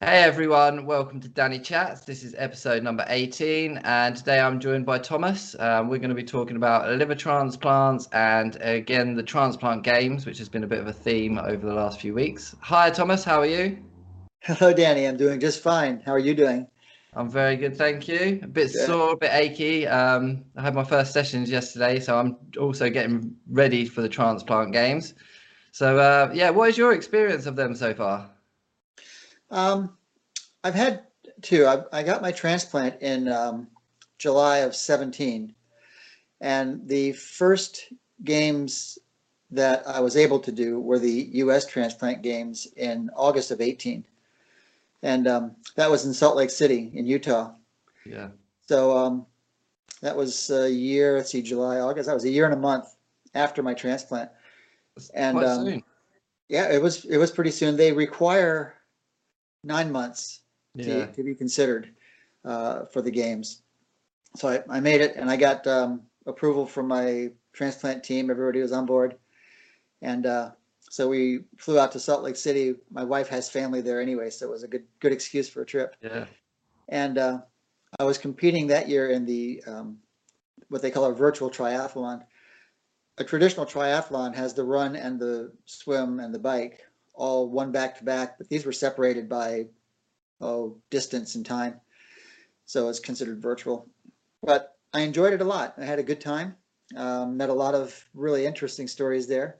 Hey everyone, welcome to Danny Chats. This is episode number 18, and today I'm joined by Thomas. Um, we're going to be talking about liver transplants and again the transplant games, which has been a bit of a theme over the last few weeks. Hi Thomas, how are you? Hello Danny, I'm doing just fine. How are you doing? I'm very good, thank you. A bit good. sore, a bit achy. Um, I had my first sessions yesterday, so I'm also getting ready for the transplant games. So uh, yeah, what is your experience of them so far? Um, I've had two. I, I got my transplant in um, July of 17. And the first games that I was able to do were the U.S. transplant games in August of 18. And um, that was in Salt Lake City in Utah. Yeah. So um, that was a year, let's see, July, August. That was a year and a month after my transplant. That's and um, yeah, it was it was pretty soon. They require nine months yeah. to, to, be considered uh, for the games. So I, I made it and I got um, approval from my transplant team. Everybody was on board. And uh, so we flew out to Salt Lake City. My wife has family there anyway, so it was a good good excuse for a trip. Yeah. And uh, I was competing that year in the um, what they call a virtual triathlon. A traditional triathlon has the run and the swim and the bike all one back to back, but these were separated by oh distance and time, so it's considered virtual. But I enjoyed it a lot. I had a good time. Um, met a lot of really interesting stories there.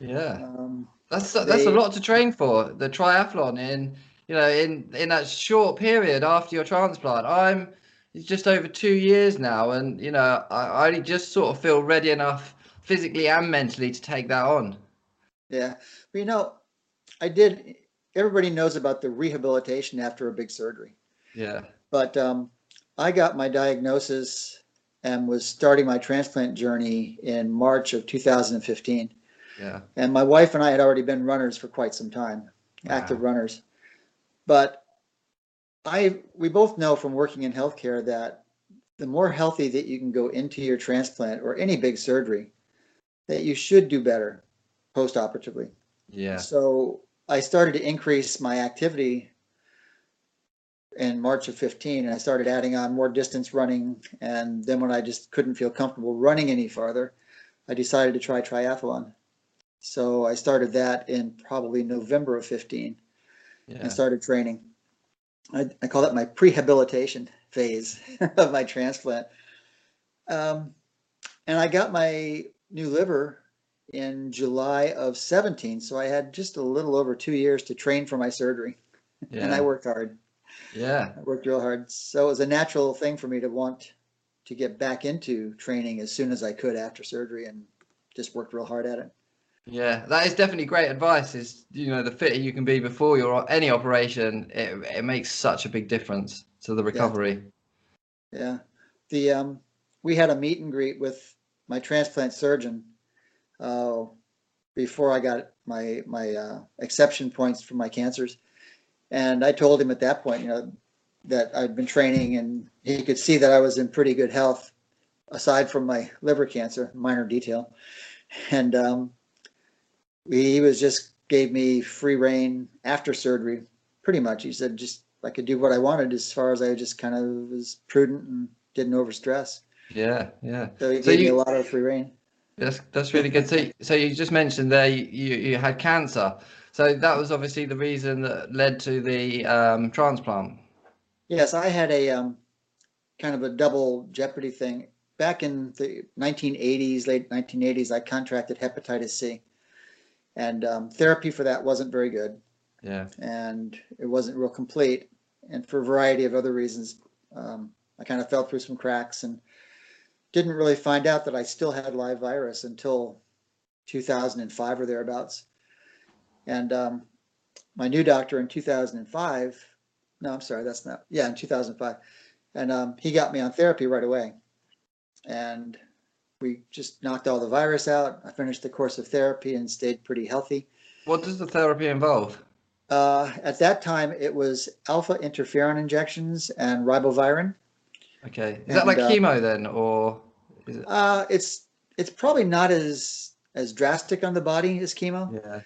Yeah, um, that's that's they, a lot to train for. The triathlon in you know in in that short period after your transplant. I'm it's just over two years now, and you know I, I just sort of feel ready enough physically and mentally to take that on. Yeah, but you know I did. Everybody knows about the rehabilitation after a big surgery. Yeah. But um, I got my diagnosis and was starting my transplant journey in March of 2015. Yeah. And my wife and I had already been runners for quite some time, wow. active runners. But I we both know from working in healthcare that the more healthy that you can go into your transplant or any big surgery, that you should do better post-operatively. Yeah. So I started to increase my activity in March of 15 and I started adding on more distance running. And then when I just couldn't feel comfortable running any farther, I decided to try triathlon. So I started that in probably November of 15 yeah. and started training. I, I call that my prehabilitation phase of my transplant. Um, and I got my new liver in July of 17. So I had just a little over two years to train for my surgery. Yeah. and I worked hard. Yeah. I worked real hard. So it was a natural thing for me to want to get back into training as soon as I could after surgery and just worked real hard at it. Yeah, that is definitely great advice. Is you know the fitter you can be before your any operation, it, it makes such a big difference to the recovery. Yeah. yeah. The um we had a meet and greet with my transplant surgeon uh, before I got my my uh, exception points for my cancers. And I told him at that point, you know, that I'd been training, and he could see that I was in pretty good health, aside from my liver cancer, minor detail. And um, he was just gave me free reign after surgery, pretty much. He said just I could do what I wanted as far as I just kind of was prudent and didn't overstress. Yeah, yeah. So he so gave you, me a lot of free reign. That's that's really good. So so you just mentioned there you, you had cancer. So that was obviously the reason that led to the um, transplant. Yes, I had a um, kind of a double jeopardy thing. Back in the 1980s, late 1980s, I contracted hepatitis C, and um, therapy for that wasn't very good. Yeah. And it wasn't real complete, and for a variety of other reasons, um, I kind of fell through some cracks and didn't really find out that I still had live virus until 2005 or thereabouts. And um, my new doctor in 2005, no, I'm sorry, that's not, yeah, in 2005. And um, he got me on therapy right away. And we just knocked all the virus out. I finished the course of therapy and stayed pretty healthy. What does the therapy involve? Uh, at that time, it was alpha interferon injections and ribavirin. Okay. Is and, that like uh, chemo then, or? Is it? Uh, it's it's probably not as as drastic on the body as chemo. Yeah.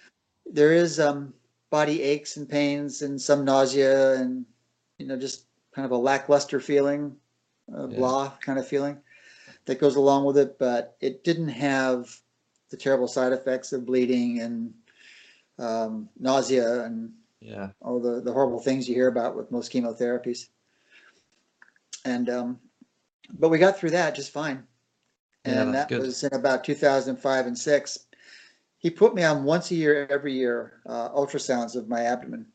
There is um, body aches and pains and some nausea and, you know, just kind of a lackluster feeling, a Yeah. blah kind of feeling that goes along with it, but it didn't have the terrible side effects of bleeding and um, nausea and Yeah. all the, the horrible things you hear about with most chemotherapies. And, um, but we got through that just fine. And that's that good. was in about two thousand five and six. He put me on once a year, every year, uh, ultrasounds of my abdomen.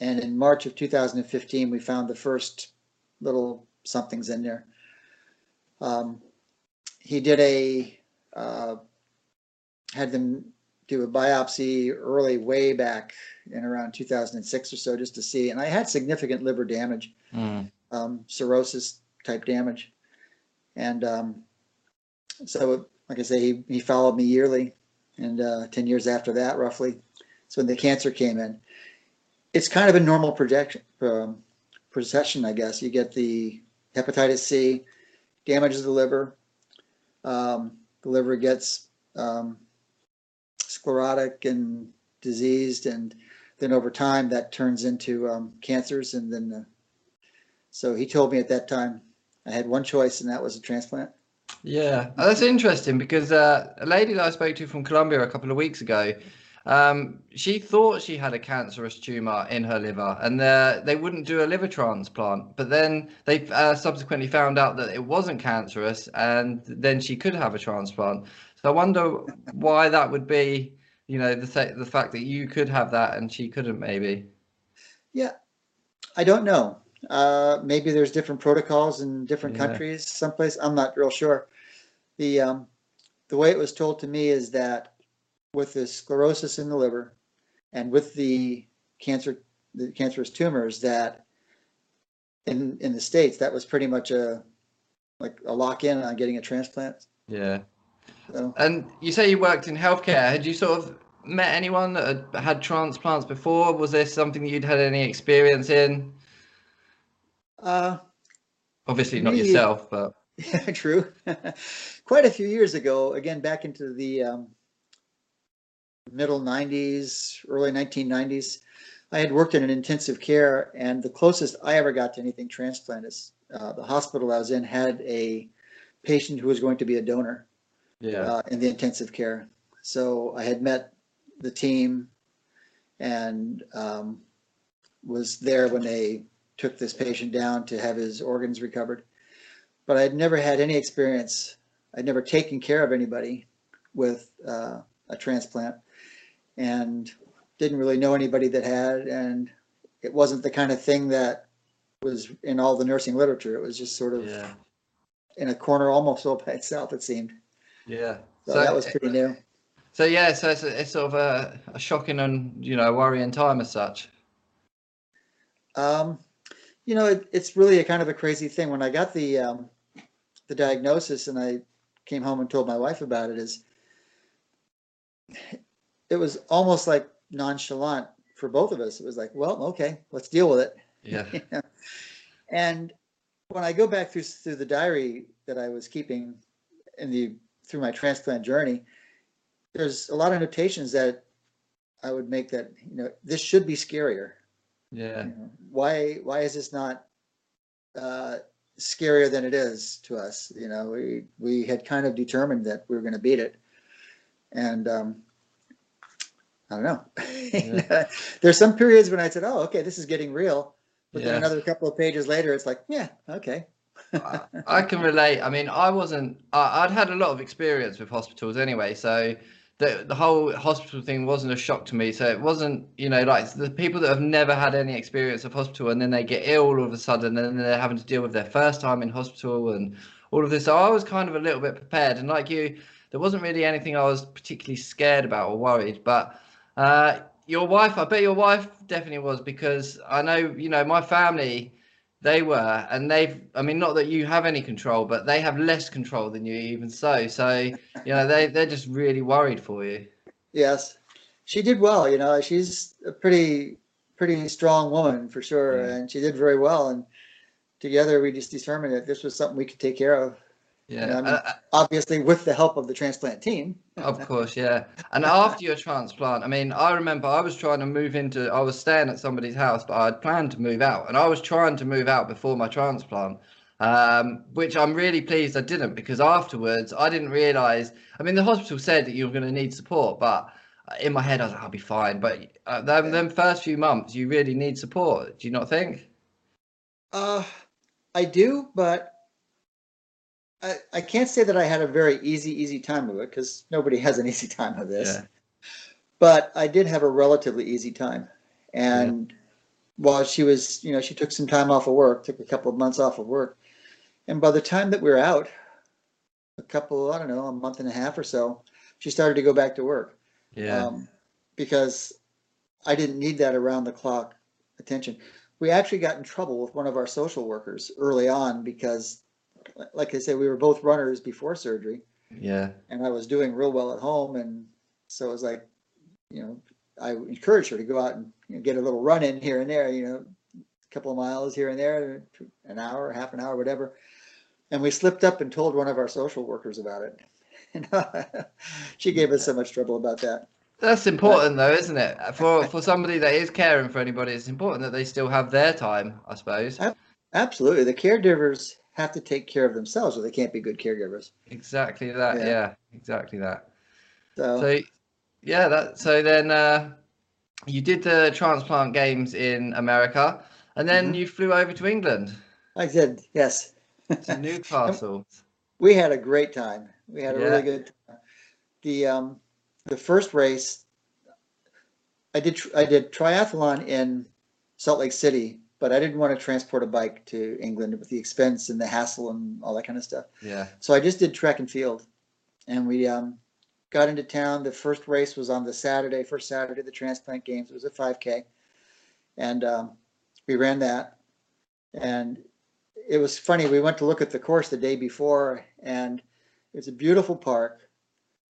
And in March of two thousand and fifteen, we found the first little somethings in there. Um, he did a, uh, had them do a biopsy early, way back in around two thousand and six or so, just to see, and I had significant liver damage Mm. Um, cirrhosis type damage. And um, so, like I say, he, he followed me yearly, and uh, 10 years after that, roughly, that's when the cancer came in. It's kind of a normal projection, um, procession, I guess. You get the hepatitis C, damages the liver, um, the liver gets um, sclerotic and diseased, and then over time that turns into um, cancers, and then the so he told me at that time I had one choice, and that was a transplant. Yeah, Oh, that's interesting because uh, a lady that I spoke to from Colombia a couple of weeks ago, um, she thought she had a cancerous tumor in her liver, and uh, they wouldn't do a liver transplant. But then they uh, subsequently found out that it wasn't cancerous, and then she could have a transplant. So I wonder why that would be. You know, the th- the fact that you could have that and she couldn't, maybe. Yeah, I don't know. Uh, maybe there's different protocols in different Yeah. countries, someplace. I'm not real sure. The um, the way it was told to me is that with the sclerosis in the liver and with the cancer, the cancerous tumors, that in in the states that was pretty much a like a lock in on getting a transplant. Yeah. So And you say you worked in healthcare. Had you sort of met anyone that had had transplants before? Was there something that you'd had any experience in? Uh, Obviously not yourself, but Yeah, true. Quite a few years ago, again, back into the um, middle 90s, early 1990s, I had worked in an intensive care, and the closest I ever got to anything transplant is uh, the hospital I was in had a patient who was going to be a donor yeah. uh, in the intensive care. So I had met the team and um, was there when they took this patient down to have his organs recovered. But I'd never had any experience. I'd never taken care of anybody with uh, a transplant and didn't really know anybody that had. And it wasn't the kind of thing that was in all the nursing literature. It was just sort of Yeah. in a corner almost all by itself, it seemed. Yeah. So, that was pretty new. So yeah, so it's, it's sort of a, a shocking and you know worrying time as such. Um, you know, it, it's really a kind of a crazy thing. When I got the um, the diagnosis and I came home and told my wife about it, is it was almost like nonchalant for both of us. It was like, well, okay, let's deal with it. Yeah. And when I go back through through the diary that I was keeping in the through my transplant journey, there's a lot of notations that I would make that you know this should be scarier. Yeah. Why, why is this not uh, scarier than it is to us? You know, we, we had kind of determined that we were gonna beat it. And, um, I don't know. Yeah. There's some periods when I said, oh, okay, this is getting real. But then another couple of pages later, it's like, yeah, okay. I, I can relate. I mean, I wasn't. I, I'd had a lot of experience with hospitals anyway, so the the whole hospital thing wasn't a shock to me. So it wasn't, you know, like the people that have never had any experience of hospital and then they get ill all of a sudden, and then they're having to deal with their first time in hospital and all of this. So I was kind of a little bit prepared, and like you, there wasn't really anything I was particularly scared about or worried. But uh, your wife, I bet your wife definitely was because I know, you know, my family they were, and they've. I mean, not that you have any control, but they have less control than you, even so. So, you know, they they're just really worried for you. Yes, she did well, you know, she's a pretty, pretty strong woman for sure. Yeah. And she did very well. And together we just determined that this was something we could take care of. Yeah, You know, I mean, uh, uh, obviously with the help of the transplant team. of course, yeah. And after your transplant, I mean, I remember I was trying to move into, I was staying at somebody's house, but I had planned to move out, and I was trying to move out before my transplant, um, which I'm really pleased I didn't because afterwards I didn't realize. I mean, the hospital said that you were going to need support, but in my head I was like, I'll be fine. But uh, them, them first few months, you really need support. Do you not think? Uh, I do, but I, I can't say that I had a very easy, easy time of it because nobody has an easy time of this. Yeah. But I did have a relatively easy time. And while she was, you know, she took some time off of work, took a couple of months off of work. And by the time that we were out, a couple, I don't know, a month and a half or so, she started to go back to work. Yeah. um, because I didn't need that around the clock attention. We actually got in trouble with one of our social workers early on because, like I said, we were both runners before surgery, yeah. and I was doing real well at home, and so it was like, you know, I encouraged her to go out and you know, get a little run in here and there, you know, a couple of miles here and there, an hour, half an hour, whatever. And we slipped up and told one of our social workers about it. And she gave us so much trouble about that. That's important though, isn't it? For for somebody that is caring for anybody, it's important that they still have their time, I suppose. Absolutely. The caregivers have to take care of themselves or they can't be good caregivers. Exactly that. Yeah. Yeah, exactly that. So, So yeah, that so then uh you did the transplant games in America and then Mhm. you flew over to England I did, yes. to Newcastle. We had a great time. We had a Yeah. really good time. The um the first race I did I did triathlon in Salt Lake City, but I didn't want to transport a bike to England with the expense and the hassle and all that kind of stuff. Yeah. So I just did track and field. And we um, got into town. The first race was on the Saturday, first Saturday, of the transplant games. It was a 5K. And um, we ran that. And it was funny. We went to look at the course the day before, and it was a beautiful park,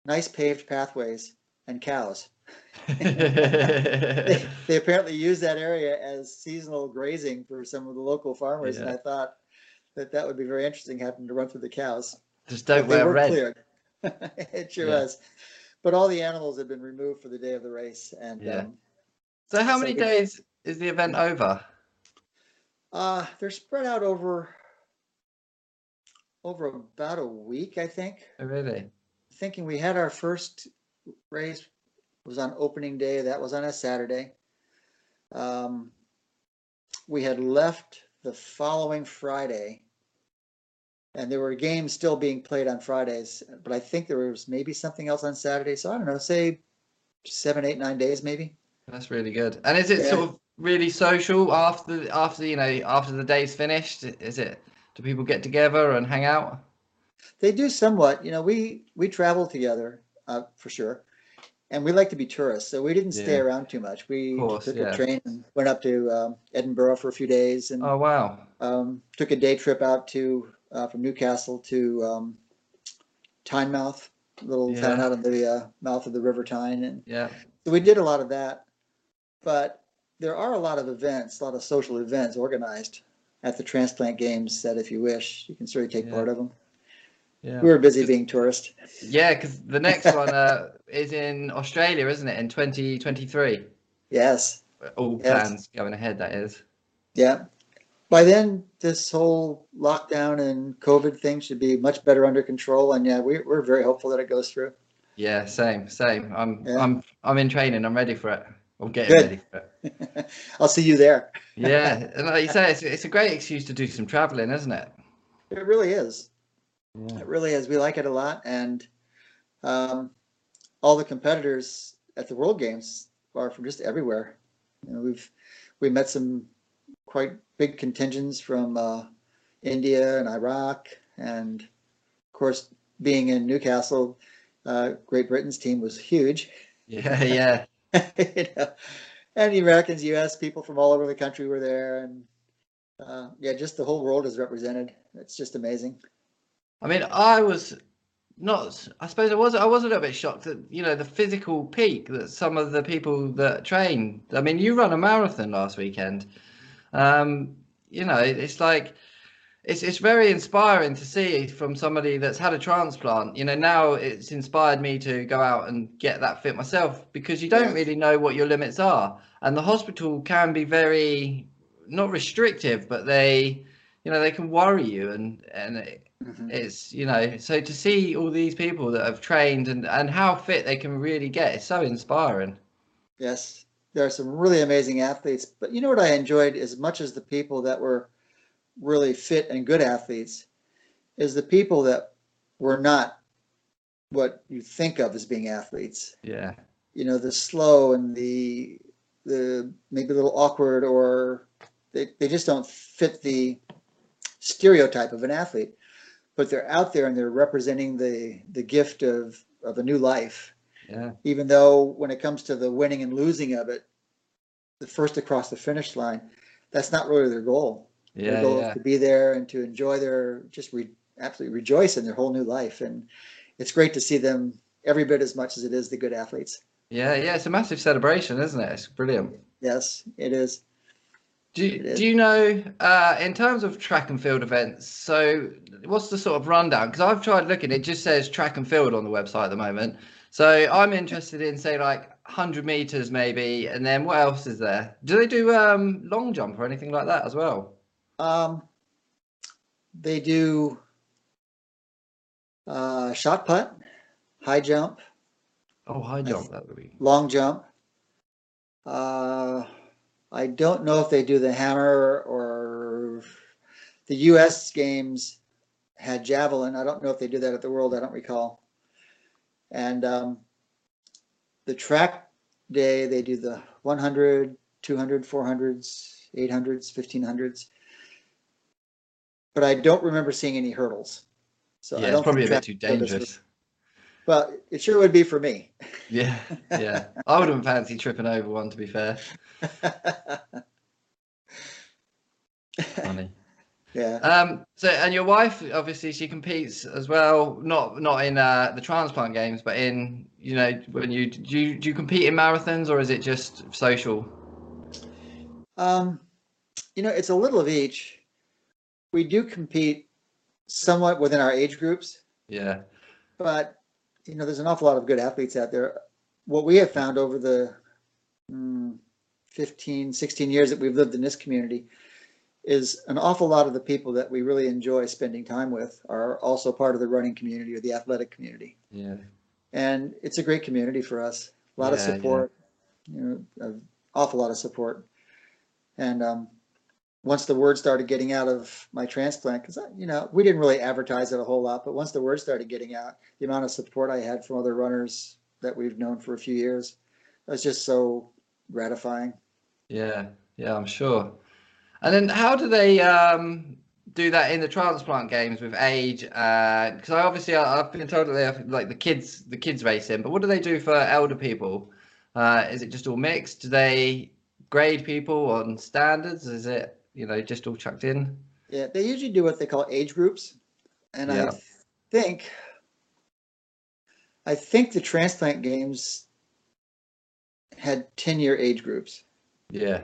nice paved pathways, and cows. They, they apparently use that area as seasonal grazing for some of the local farmers. And I thought that that would be very interesting having to run through the cows. Just don't wear red. cleared. It sure Yeah. was. But all the animals had been removed for the day of the race and, Yeah. um, So how So many days is the event over? uh, they're spread out over, over about a week, I think. Oh, really? Thinking we had our first race was on opening day. That was on a Saturday. Um, we had left the following Friday. And there were games still being played on Fridays, but I think there was maybe something else on Saturday. So I don't know, say seven, eight, nine days maybe. That's really good. And is it Yeah. sort of really social after after you know after the day's finished? Is it? Do people get together and hang out? They do somewhat. You know, we we travel together uh, for sure, and we like to be tourists, so we didn't stay Yeah. around too much. We course, took yeah. a train and went up to um, Edinburgh for a few days, and Oh wow. um, took a day trip out to uh, from Newcastle to um, Tynemouth, little town Yeah. out of the uh, mouth of the River Tyne, and Yeah. so we did a lot of that. But there are a lot of events, a lot of social events organized at the transplant games that, if you wish, you can certainly take Yeah. part of them. Yeah. We were busy being tourists. Yeah, because the next one uh, is in Australia, isn't it? In 2023. Yes. All Yes. plans going ahead. That is. Yeah. By then, this whole lockdown and COVID thing should be much better under control. And yeah, we, we're very hopeful that it goes through. Yeah. Same. Same. I'm. Yeah. I'm. I'm in training. I'm ready for it. I'm getting Good. ready for it. I'll see you there. Yeah, and like you say, it's, it's a great excuse to do some traveling, isn't it? It really is. Yeah. It really is. We like it a lot. And um, all the competitors at the World Games are from just everywhere. You know, we've we met some quite big contingents from uh, India and Iraq, and of course, being in Newcastle, uh, Great Britain's team was huge. Yeah. Yeah. you know, and the Americans, U.S. people from all over the country were there, and uh, yeah, just the whole world is represented. It's just amazing. I mean, I was not. I suppose I was. I was a little bit shocked at you know the physical peak that some of the people that train. I mean, you run a marathon last weekend. Um, you know, it's like it's it's very inspiring to see from somebody that's had a transplant. You know, now it's inspired me to go out and get that fit myself because you don't really know what your limits are, and the hospital can be very not restrictive, but they, you know, they can worry you, and and it, Mhm. it's you know, so to see all these people that have trained and and how fit they can really get, is so inspiring. Yes, there are some really amazing athletes, but you know what I enjoyed as much as the people that were really fit and good athletes is the people that were not what you think of as being athletes. Yeah, You know, the slow and the the maybe a little awkward or they, they just don't fit the stereotype of an athlete. But they're out there and they're representing the the gift of of a new life yeah, even though when it comes to the winning and losing of it, the first across the finish line, that's not really their goal. Their yeah, goal yeah. is to be there and to enjoy their just re, absolutely rejoice in their whole new life, and it's great to see them every bit as much as it is the good athletes. Yeah, yeah, it's a massive celebration, isn't it? It's brilliant. Yes, it is. Do you, do you know, uh, in terms of track and field events, so what's the sort of rundown? Because I've tried looking, it just says track and field on the website at the moment. So I'm interested in, say, like 100 meters maybe, and then what else is there? Do they do um, long jump or anything like that as well? Um, they do uh, shot put, high jump, Oh, high jump, that would be. long jump. Uh, I don't know if they do the hammer or the U.S. games had javelin. I don't know if they do that at the World. I don't recall. And um, the track day, they do the 100, 200, 400s, 800s, 1500s. But I don't remember seeing any hurdles. So I Yeah, don't it's probably a bit too dangerous. Well, it sure would be for me. Yeah, yeah. I wouldn't fancy tripping over one, to be fair. Funny. yeah. Um, so, and your wife, obviously, she competes as well. Not not in uh, the transplant games, but in you know when you do you, do you compete in marathons or is it just social? Um, you know, it's a little of each. We do compete somewhat within our age groups, Yeah, but you know, there's an awful lot of good athletes out there. What we have found over the mm, 15, 16 years that we've lived in this community is an awful lot of the people that we really enjoy spending time with are also part of the running community or the athletic community. yeah, And it's a great community for us. A lot of Yeah, yeah. support, you know, an awful lot of support. And um, once the word started getting out of my transplant, because you know we didn't really advertise it a whole lot, but once the word started getting out, the amount of support I had from other runners that we've known for a few years was just so gratifying. yeah, yeah. I'm sure. And then how do they um, do that in the transplant games with age? Because I obviously I, I've been told that they have like the kids the kids racing, but what do they do for elder people? Uh, is it just all mixed? Do they grade people on standards? Is it you know just all chucked in? Yeah, they usually do what they call age groups, and Yeah. I think I think the transplant games had ten year age groups. Yeah,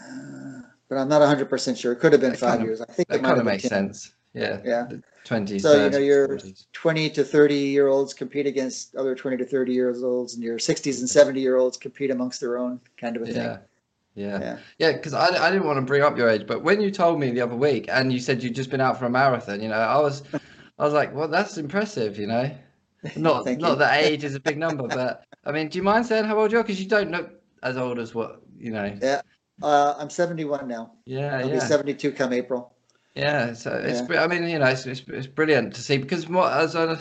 Uh, but I'm not hundred percent sure. It could have been That five kinda- years. I think that it kind of makes 10. sense. Yeah, Yeah. twenties. So, you know, you're- Twenty to thirty year olds compete against other twenty to thirty years olds, and your sixties and seventy year olds compete amongst their own kind of a Yeah. thing. Yeah. Yeah. Yeah, because I, I didn't want to bring up your age, but when you told me the other week and you said you'd just been out for a marathon, you know, I was I was like, well, that's impressive, you know. Not not you. that age is a big number, but I mean, do you mind saying how old you are? Because you don't look as old as what you know. Yeah. Uh, I'm seventy one now. Yeah, I'll be seventy two come April. yeah. So it's Yeah. I mean, you know, it's, it's, it's brilliant to see because what as I,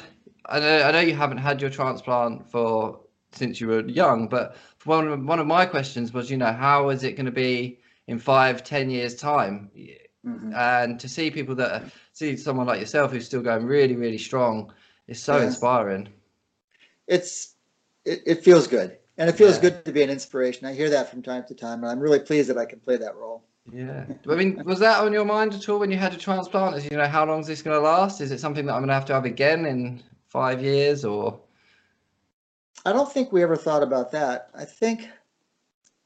I know I know you haven't had your transplant for since you were young, but one of, one of my questions was, you know, how is it going to be in five, ten years time? Mhm. and to see people that see someone like yourself who's still going really really strong is so inspiring It's it, it feels good, and it feels Yeah. good to be an inspiration. I hear that from time to time, and I'm really pleased that I can play that role. yeah i mean was that on your mind at all when you had a transplant is you know how long is this going to last is it something that i'm going to have to have again in five years or I don't think we ever thought about that. I think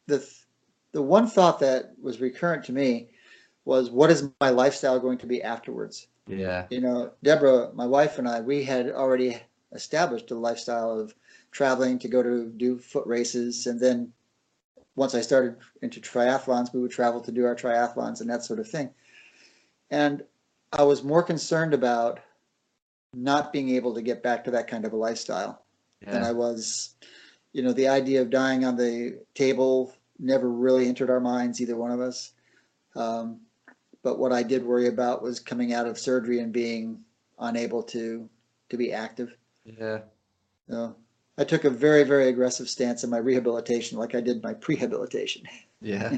the the one thought that was recurrent to me was what is my lifestyle going to be afterwards? Yeah. You know, Deborah, my wife and I, we had already established a lifestyle of traveling to go to do foot races. And then once I started into triathlons, we would travel to do our triathlons and that sort of thing. And I was more concerned about not being able to get back to that kind of a lifestyle yeah. than I was, you know, the idea of dying on the table never really entered our minds, either one of us. Um, but what I did worry about was coming out of surgery and being unable to to be active. Yeah. So I took a very very aggressive stance in my rehabilitation, like I did my prehabilitation. Yeah.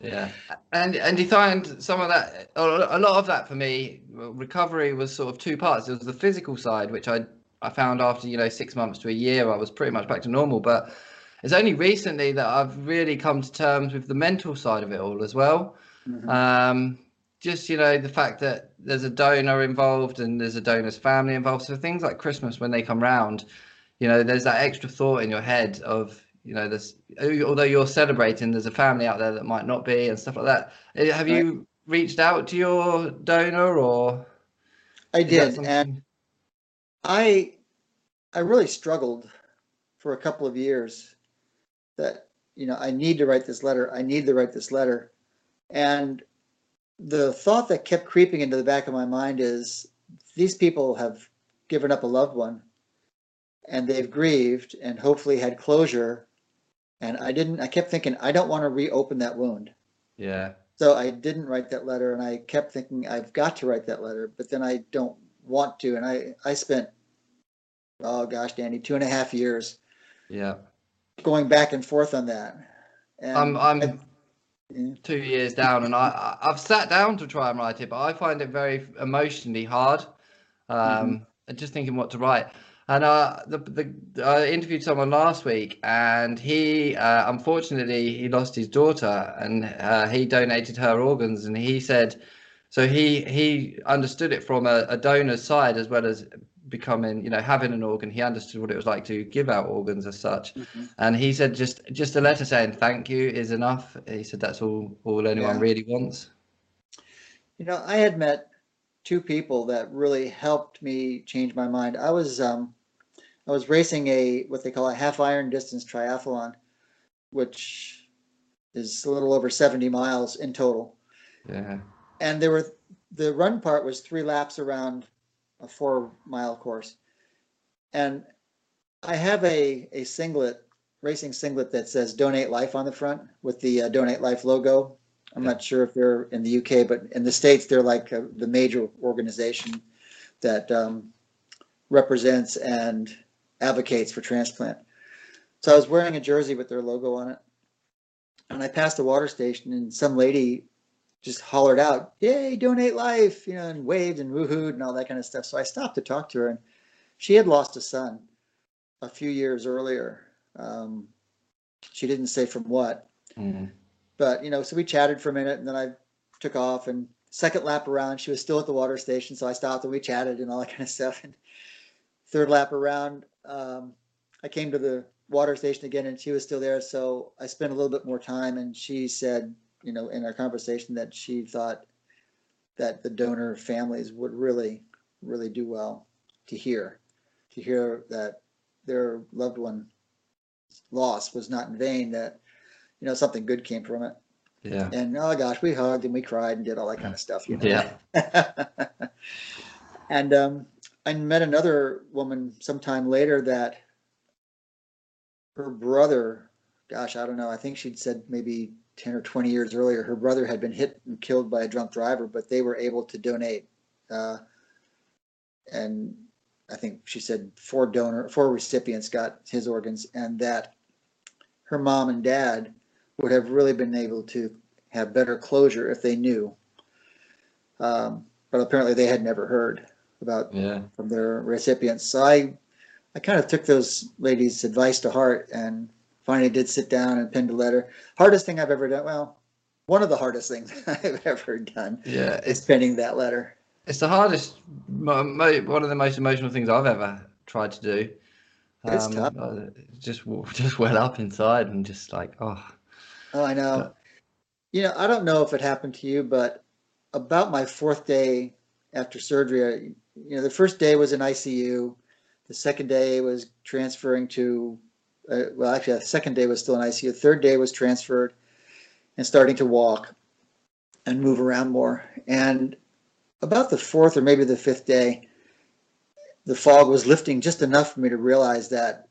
yeah. And and you find some of that a lot of that for me recovery was sort of two parts. There was the physical side, which I I found after you know six months to a year, I was pretty much back to normal, but. It's only recently that I've really come to terms with the mental side of it all as well. Mm-hmm. Um, just you know the fact that there's a donor involved and there's a donor's family involved. So things like Christmas when they come round, you know, there's that extra thought in your head of you know, this. although you're celebrating, there's a family out there that might not be and stuff like that. Have you reached out to your donor or? I did, and I I really struggled for a couple of years. That you know, I need to write this letter. I need to write this letter and the thought that kept creeping into the back of my mind is these people have given up a loved one and they've grieved and hopefully had closure. And I didn't, I kept thinking, I don't want to reopen that wound. Yeah. So I didn't write that letter and I kept thinking I've got to write that letter, but then I don't want to. And I, I spent, oh gosh, Danny, two and a half years. Yeah. Going back and forth on that. And I'm, I'm, two years down, and I I've sat down to try and write it, but I find it very emotionally hard. Um, mm-hmm. just thinking what to write. And uh, the, the I interviewed someone last week, and he uh, unfortunately he lost his daughter, and uh, he donated her organs, and he said, so he he understood it from a, a donor's side as well as becoming you know having an organ. He understood what it was like to give out organs as such. Mm-hmm. and he said just just a letter saying thank you is enough. He said that's all all anyone yeah. really wants. You know i had met two people that really helped me change my mind. I was um i was racing a what they call a half iron distance triathlon which is a little over 70 miles in total. Yeah and there were the run part was three laps around a four mile course. And I have a, a singlet, racing singlet that says donate life on the front with the uh, donate life logo. I'm not sure if they're in the UK, but in the States, they're like uh, the major organization that um, represents and advocates for transplant. So I was wearing a jersey with their logo on it. And I passed a water station and some lady just hollered out, "Yay, donate life!" You know, and waved and woohooed and all that kind of stuff. So I stopped to talk to her, and she had lost a son a few years earlier. Um, she didn't say from what, mm-hmm. but you know, so we chatted for a minute, and then I took off. And second lap around, she was still at the water station, so I stopped and we chatted and all that kind of stuff. And third lap around, um, I came to the water station again, and she was still there. So I spent a little bit more time, and she said, you know, in our conversation that she thought that the donor families would really, really do well to hear, to hear that their loved one loss was not in vain, that, you know, something good came from it. Yeah. And oh gosh, we hugged and we cried and did all that kind of stuff, you know. Yeah. and um, I met another woman sometime later that her brother, gosh, I don't know, I think she'd said maybe 10 or 20 years earlier, her brother had been hit and killed by a drunk driver, but they were able to donate. Uh, and I think she said four donor, four recipients got his organs, and that her mom and dad would have really been able to have better closure if they knew. Um, but apparently they had never heard about yeah. from their recipients. So I, I kind of took those ladies' advice to heart and finally did sit down and penned a letter. Hardest thing I've ever done. Well, one of the hardest things I've ever done. Yeah, is penning that letter. It's the hardest, one of the most emotional things I've ever tried to do. It's um, tough. Just just well up inside and just like oh. Oh, I know. You know, I don't know if it happened to you, but about my fourth day after surgery, I, you know, the first day was in ICU. The second day was transferring to, uh, well, actually, the second day was still in ICU. Third day was transferred and starting to walk and move around more. And about the fourth or maybe the fifth day, the fog was lifting just enough for me to realize that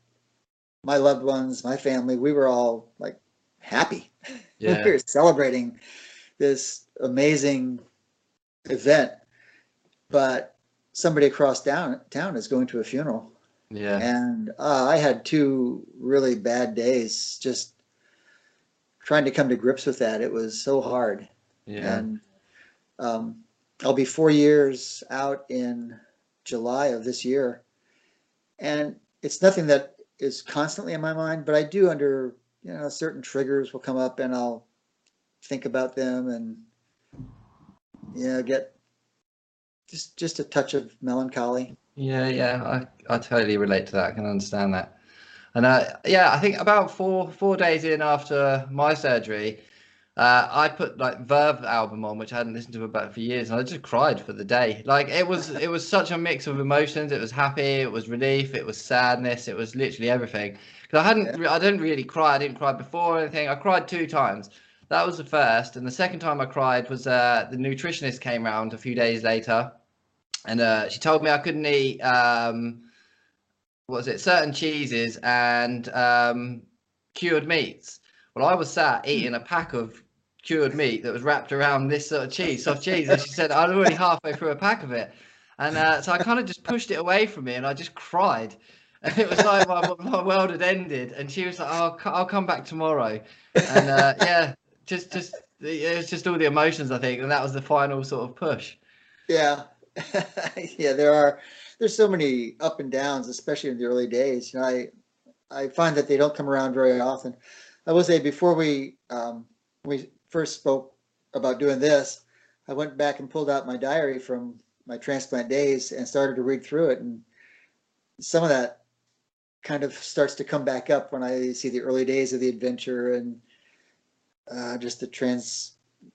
my loved ones, my family, we were all like happy. Yeah. we were celebrating this amazing event, but somebody across down town is going to a funeral, Yeah. and uh, I had two really bad days just trying to come to grips with that. It was so hard, Yeah. and um, I'll be four years out in July of this year, and it's nothing that is constantly in my mind, but I do under you know certain triggers will come up, and I'll think about them and you know get just just a touch of melancholy. Yeah, yeah, I, I totally relate to that. I can understand that. And uh, yeah, I think about four four days in after my surgery, uh, I put like Verve album on, which I hadn't listened to about for years, and I just cried for the day. Like it was it was such a mix of emotions. It was happy, it was relief, it was sadness, it was literally everything. Because I hadn't, re- I didn't really cry. I didn't cry before or anything. I cried two times. That was the first, and the second time I cried was uh, the nutritionist came round a few days later, and uh, she told me I couldn't eat. Um, what was it? Certain cheeses and um, cured meats. Well, I was sat eating a pack of cured meat that was wrapped around this sort of cheese, soft cheese, and she said I'd already halfway through a pack of it, and uh, so I kind of just pushed it away from me, and I just cried. And it was like my, my world had ended, and she was like, "Oh, I'll, I'll come back tomorrow," and uh, yeah, just just it was just all the emotions I think, and that was the final sort of push. Yeah, yeah. There are there's so many up and downs, especially in the early days. You know, I I find that they don't come around very often. I will say before we um, we first spoke about doing this, I went back and pulled out my diary from my transplant days and started to read through it, and some of that kind of starts to come back up when I see the early days of the adventure and uh, just the trans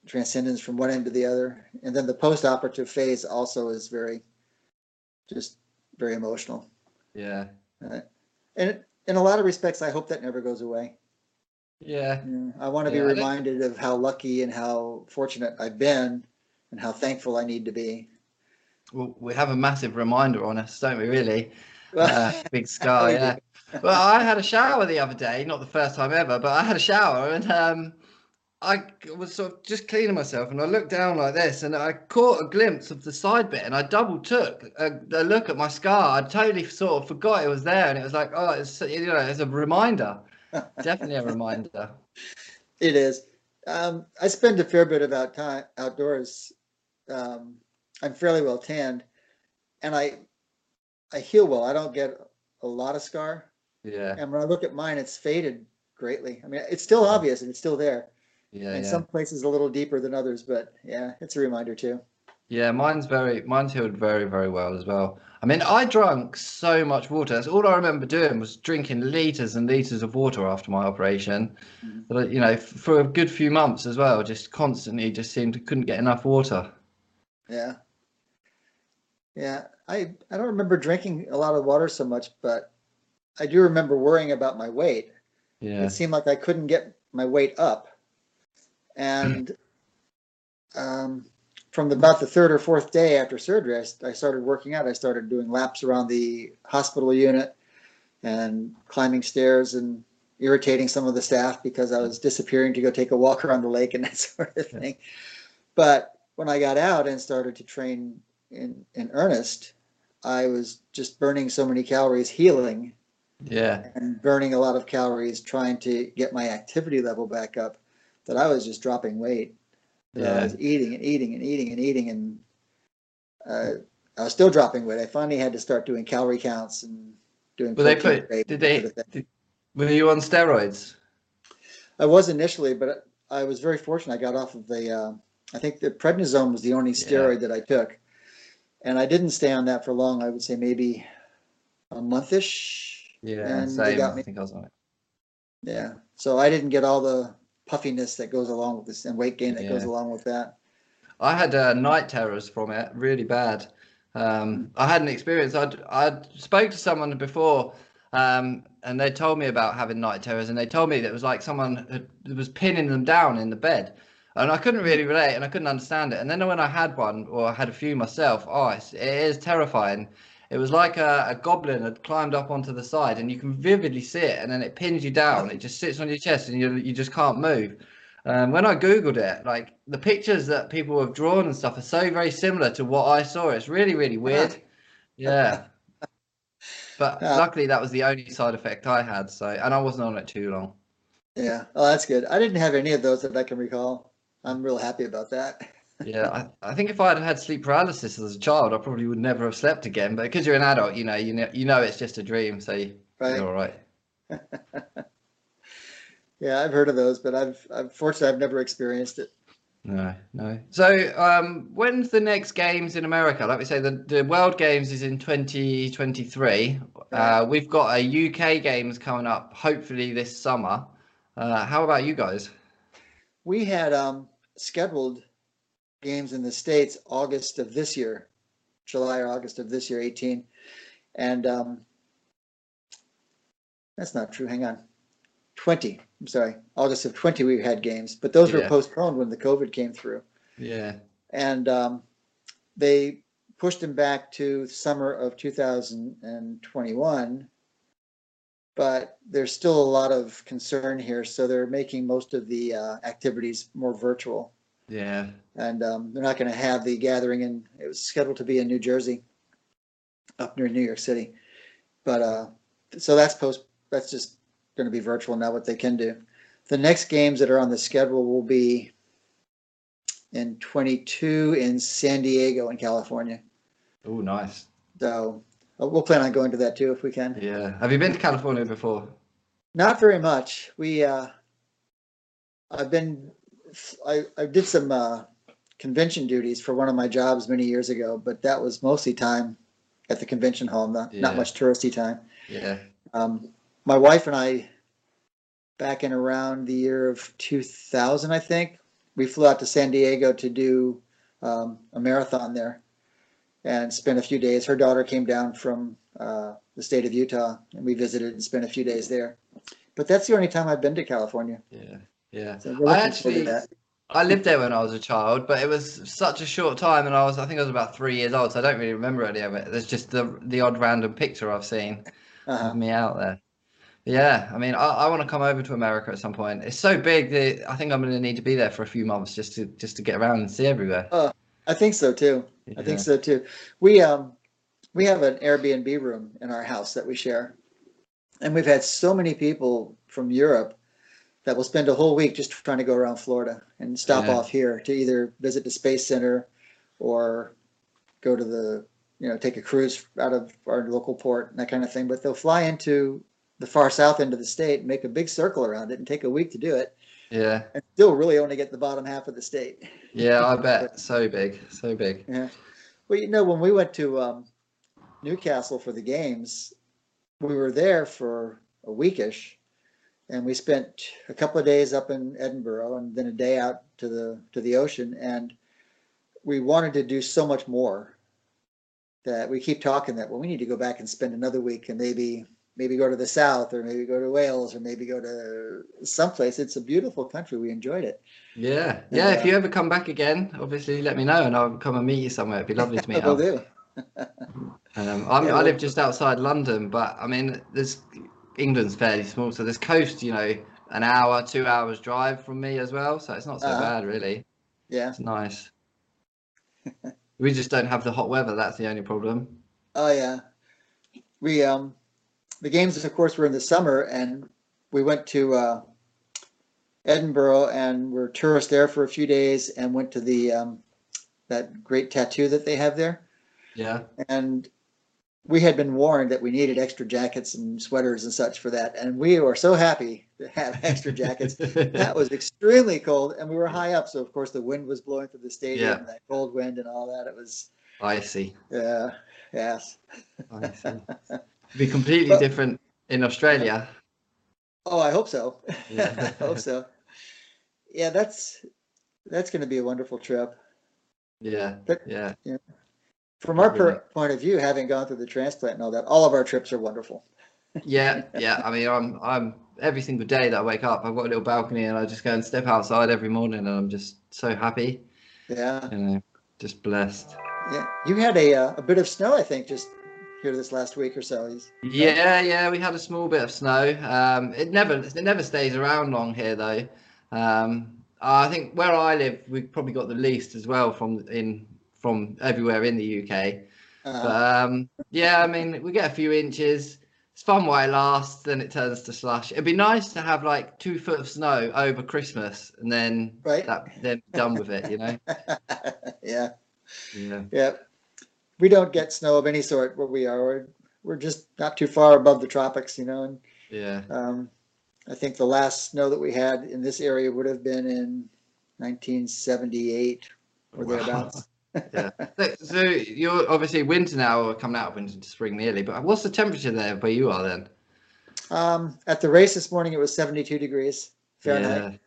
transcendence from one end to the other. And then the post-operative phase also is very, just very emotional. Yeah, And it, in a lot of respects, I hope that never goes away. yeah, Yeah, I want to be Yeah, think- reminded of how lucky and how fortunate I've been and how thankful I need to be. well, we have a massive reminder on us, don't we? Really, Well, uh, big scar. Yeah. Well, I had a shower the other day, not the first time ever, but I had a shower and um, I was sort of just cleaning myself and I looked down like this and I caught a glimpse of the side bit and I double took a, a look at my scar. I totally sort of forgot it was there and it was like, oh, it's you know, it's a reminder. Definitely a reminder. It is. Um, I spend a fair bit of out time outdoors. Um, I'm fairly well tanned, and I I heal well. I don't get a lot of scar, Yeah, and when I look at mine, it's faded greatly. I mean, it's still obvious and it's still there. Yeah, in yeah. some places a little deeper than others, but yeah, it's a reminder too. Yeah, mine's very mine's healed very, very well as well. I mean, I drank so much water. That's all I remember doing was drinking liters and liters of water after my operation. Mhm. But you know, for a good few months as well, just constantly just seemed to couldn't get enough water. Yeah. Yeah, I, I don't remember drinking a lot of water so much, but I do remember worrying about my weight. Yeah, It seemed like I couldn't get my weight up. And um, from about the third or fourth day after surgery, I started working out. I started doing laps around the hospital unit and climbing stairs and irritating some of the staff because I was disappearing to go take a walk around the lake and that sort of Yeah. thing. But when I got out and started to train in, in earnest, I was just burning so many calories healing yeah, and burning a lot of calories trying to get my activity level back up that I was just dropping weight. That I was eating and eating and eating and eating and uh, I was still dropping weight. I finally had to start doing calorie counts and doing. But they put did they sort of did, were you on steroids? I was initially, but I was very fortunate. I got off of the. Uh, I think the prednisone was the only Yeah. steroid that I took, and I didn't stay on that for long. I would say maybe a monthish. Yeah, And they same. got I think I was on it. Yeah. So I didn't get all the puffiness that goes along with this and weight gain that goes along with that. I had uh, night terrors from it, really bad. Um, I had an experience. I'd I'd spoke to someone before, um, and they told me about having night terrors, and they told me that it was like someone had, was pinning them down in the bed, and I couldn't really relate, and I couldn't understand it. And then when I had one, or I had a few myself, oh, it is terrifying. It was like a, a goblin had climbed up onto the side, and you can vividly see it, and then it pins you down. It just sits on your chest, and you you just can't move. Um, when I googled it, like the pictures that people have drawn and stuff are so very similar to what I saw. It's really, really weird. Yeah. But Yeah. luckily, that was the only side effect I had. So, and I wasn't on it too long. Yeah, oh, that's good. I didn't have any of those that I can recall. I'm real happy about that. Yeah, I, I think if I had had sleep paralysis as a child, I probably would never have slept again. But because you're an adult, you know, you know, you know, it's just a dream, so you- Right? you're all right. Yeah, I've heard of those, but I've, I've fortunately I've never experienced it. No, no. So, um, when's the next games in America? Like we say, the, the World Games is in 2023. Uh, we've got a UK Games coming up, hopefully this summer. Uh, how about you guys? We had um, scheduled games in the States August of this year, July or August of this year, 18. And um, that's not true. Hang on. 20. I'm sorry. August of 20, we had games, but those were postponed when the COVID came through. Yeah, And um, they pushed them back to summer of 2021. But there's still a lot of concern here, so they're making most of the uh, activities more virtual. Yeah, And um, they're not going to have the gathering in, it was scheduled to be in New Jersey, up near New York City. But, uh, so that's post, that's just going to be virtual now, what they can do. The next games that are on the schedule will be in 22 in San Diego in California. Oh, nice. So uh, we'll plan on going to that too if we can. Yeah. Have you been to California before? Not very much. We, uh, I've been, I, I did some, uh, convention duties for one of my jobs many years ago, but that was mostly time at the convention hall, not, not much touristy time. Yeah. Um, my wife and I, back in around the year of 2000, I think, we flew out to San Diego to do um, a marathon there and spent a few days. Her daughter came down from uh, the state of Utah and we visited and spent a few days there. But that's the only time I've been to California. Yeah. Yeah. So I looking forward to actually. I lived there when I was a child, but it was such a short time, and I was, I think I was about three years old, so I don't really remember any of it. There's just the the odd random picture I've seen Uh-huh. of me out there. Yeah, I mean, I, I want to come over to America at some point. It's so big that I think I'm going to need to be there for a few months just to just to get around and see everywhere. I think so too. I think so too. We um we have an Airbnb room in our house that we share. And we've had so many people from Europe that will spend a whole week just trying to go around Florida and stop Yeah. off here to either visit the Space Center or go to the, you know, take a cruise out of our local port and that kind of thing. But they'll fly into the far south end of the state, make a big circle around it and take a week to do it Yeah, and still really only get the bottom half of the state. yeah, I bet. So big, so big. Yeah. Well, you know, when we went to um, Newcastle for the games, we were there for a weekish, and we spent a couple of days up in Edinburgh, and then a day out to the to the ocean, and we wanted to do so much more that we keep talking that well, we need to go back and spend another week, and maybe maybe go to the south, or maybe go to Wales, or maybe go to someplace. It's a beautiful country. We enjoyed it. Yeah, yeah. If you ever come back again, obviously let me know, and I'll come and meet you somewhere. It'd be lovely to meet up. do. Um, I'm, Yeah, I live just outside London, but I mean, there's England's fairly small, so this coast, you know, an hour, two hours drive from me as well, so it's not so Uh-huh. bad really. Yeah. It's nice. we just don't have the hot weather. That's the only problem. Oh yeah. We um the games of course were in the summer and we went to uh Edinburgh and were tourists there for a few days and went to the um that great tattoo that they have there. Yeah, And we had been warned that we needed extra jackets and sweaters and such for that. And we were so happy to have extra jackets. That was extremely cold and we were high up. So of course the wind was blowing through the stadium, Yeah. and that cold wind and all that. It was, icy. yeah, yes. icy. It'd be completely But- different in Australia. Oh, I hope so. Yeah. I hope so. yeah, that's, that's gonna be a wonderful trip. Yeah, But- yeah, From our Really. point of view, having gone through the transplant and all that, all of our trips are wonderful. yeah, yeah. I mean, I'm, I'm every single day that I wake up, I've got a little balcony, and I just go and step outside every morning, and I'm just so happy. Yeah, You know, just blessed. yeah. You had a, uh, a bit of snow, I think, just here this last week or so. Yeah, yeah, we had a small bit of snow. Um, it never it never stays around long here though. Um, I think where I live, we've probably got the least as well from in from everywhere in the UK. Uh, But um, yeah, I mean, we get a few inches. It's fun while it lasts, then it turns to slush. It'd be nice to have like two foot of snow over Christmas, and then Right. that then done with it, you know. yeah, Yeah, yeah. We don't get snow of any sort where we are. We're, we're just not too far above the tropics, you know, and yeah. Um, I think the last snow that we had in this area would have been in nineteen seventy-eight or Wow. thereabouts. So, so you're obviously winter now, or coming out of winter to spring nearly. But what's the temperature there where you are then? Um, at the race this morning, it was seventy-two degrees Fahrenheit.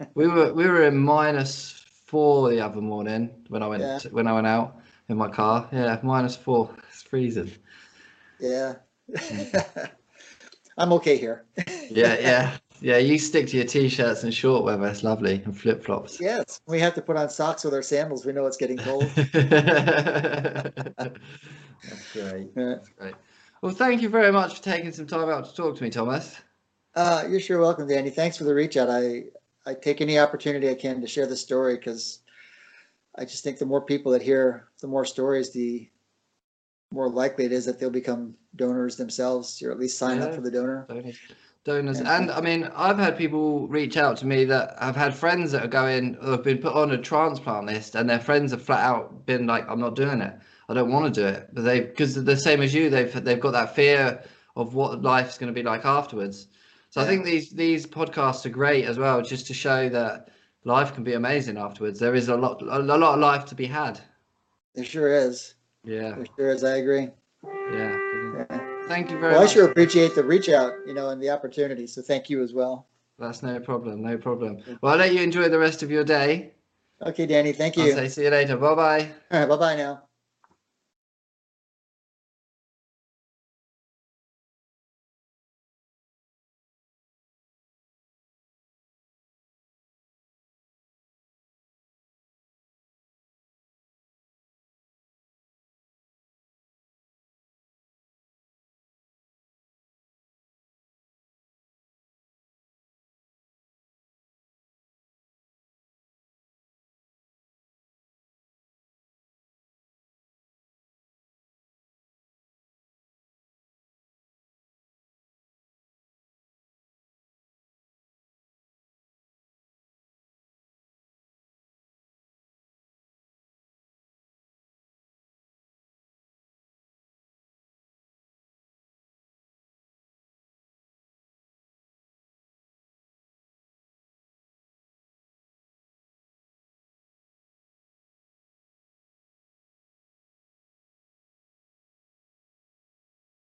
Yeah. we were we were in minus four the other morning when I went Yeah. when I went out in my car. Yeah, minus four. It's freezing. Yeah. I'm okay here. Yeah, yeah, yeah. You stick to your t-shirts and short weather. It's lovely and flip flops. Yes, we have to put on socks with our sandals. We know it's getting cold. That's great. That's great. Well, thank you very much for taking some time out to talk to me, Thomas. Uh, you're sure welcome, Danny. Thanks for the reach out. I, I take any opportunity I can to share the story because I just think the more people that hear the more stories, the more likely it is that they'll become donors themselves or at least sign up for the donor. donors donors Yeah. and i mean i've had people reach out to me that have had friends that are going who have been put on a transplant list and their friends have flat out been like i'm not doing it i don't want to do it but they because the same as you they've they've got that fear of what life's going to be like afterwards so i think these these podcasts are great as well just to show that life can be amazing afterwards there is a lot a, a lot of life to be had There sure is. yeah There sure is. I agree. yeah Yeah. Thank you very Well, I much sure appreciate the reach out, you know, and the opportunity. So thank you as well. that's no problem no problem well i'll let you enjoy the rest of your day Okay, Danny, thank you. I'll say see you later. Bye bye. All right, bye-bye now.